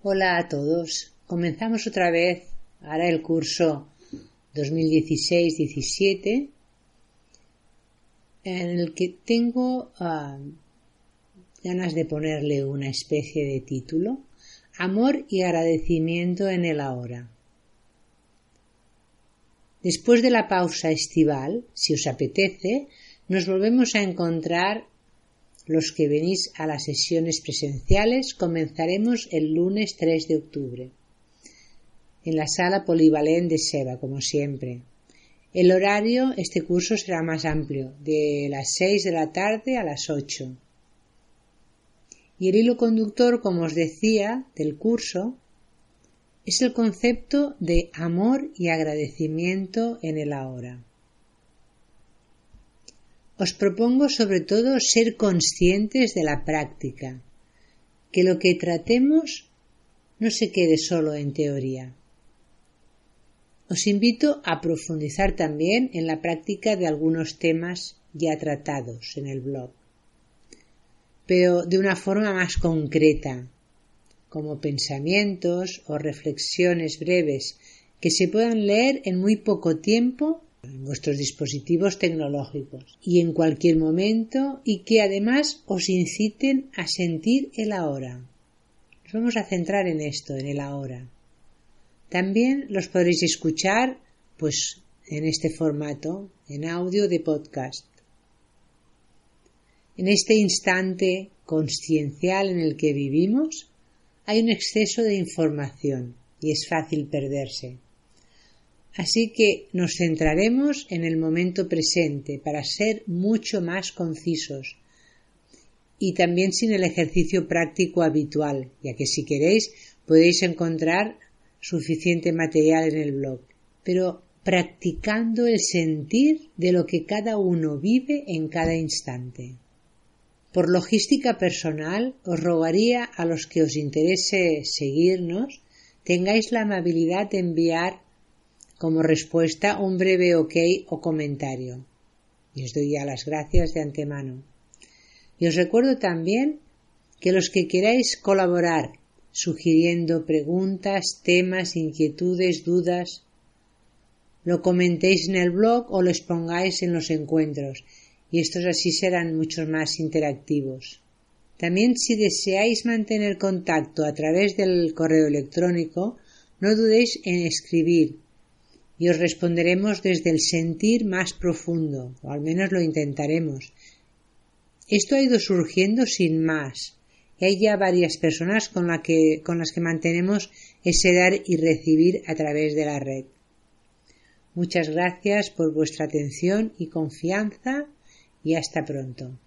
Hola a todos. Comenzamos otra vez ahora el curso 2016-17 en el que tengo ah, ganas de ponerle una especie de título Amor y agradecimiento en el ahora. Después de la pausa estival, si os apetece, nos volvemos a encontrar los que venís a las sesiones presenciales. Comenzaremos el lunes 3 de octubre en la sala polivalente de Seba, como siempre. El horario, este curso será más amplio, de las 6 de la tarde a las 8. Y el hilo conductor, como os decía, del curso es el concepto de amor y agradecimiento en el ahora. Os propongo sobre todo ser conscientes de la práctica, que lo que tratemos no se quede solo en teoría. Os invito a profundizar también en la práctica de algunos temas ya tratados en el blog, pero de una forma más concreta, como pensamientos o reflexiones breves que se puedan leer en muy poco tiempo en vuestros dispositivos tecnológicos y en cualquier momento y que además os inciten a sentir el ahora. Nos vamos a centrar en esto, en el ahora. También los podréis escuchar pues en este formato, en audio de podcast. En este instante consciencial en el que vivimos, hay un exceso de información y es fácil perderse. Así que nos centraremos en el momento presente para ser mucho más concisos y también sin el ejercicio práctico habitual, ya que si queréis podéis encontrar suficiente material en el blog, pero practicando el sentir de lo que cada uno vive en cada instante. Por logística personal, os rogaría a los que os interese seguirnos tengáis la amabilidad de enviar como respuesta un breve ok o comentario. Y os doy ya las gracias de antemano. Y os recuerdo también que los que queráis colaborar sugiriendo preguntas, temas, inquietudes, dudas, lo comentéis en el blog o lo expongáis en los encuentros y estos así serán mucho más interactivos. También si deseáis mantener contacto a través del correo electrónico, no dudéis en escribir y os responderemos desde el sentir más profundo, o al menos lo intentaremos. Esto ha ido surgiendo sin más. Hay ya varias personas con, con las que mantenemos ese dar y recibir a través de la red. Muchas gracias por vuestra atención y confianza y hasta pronto.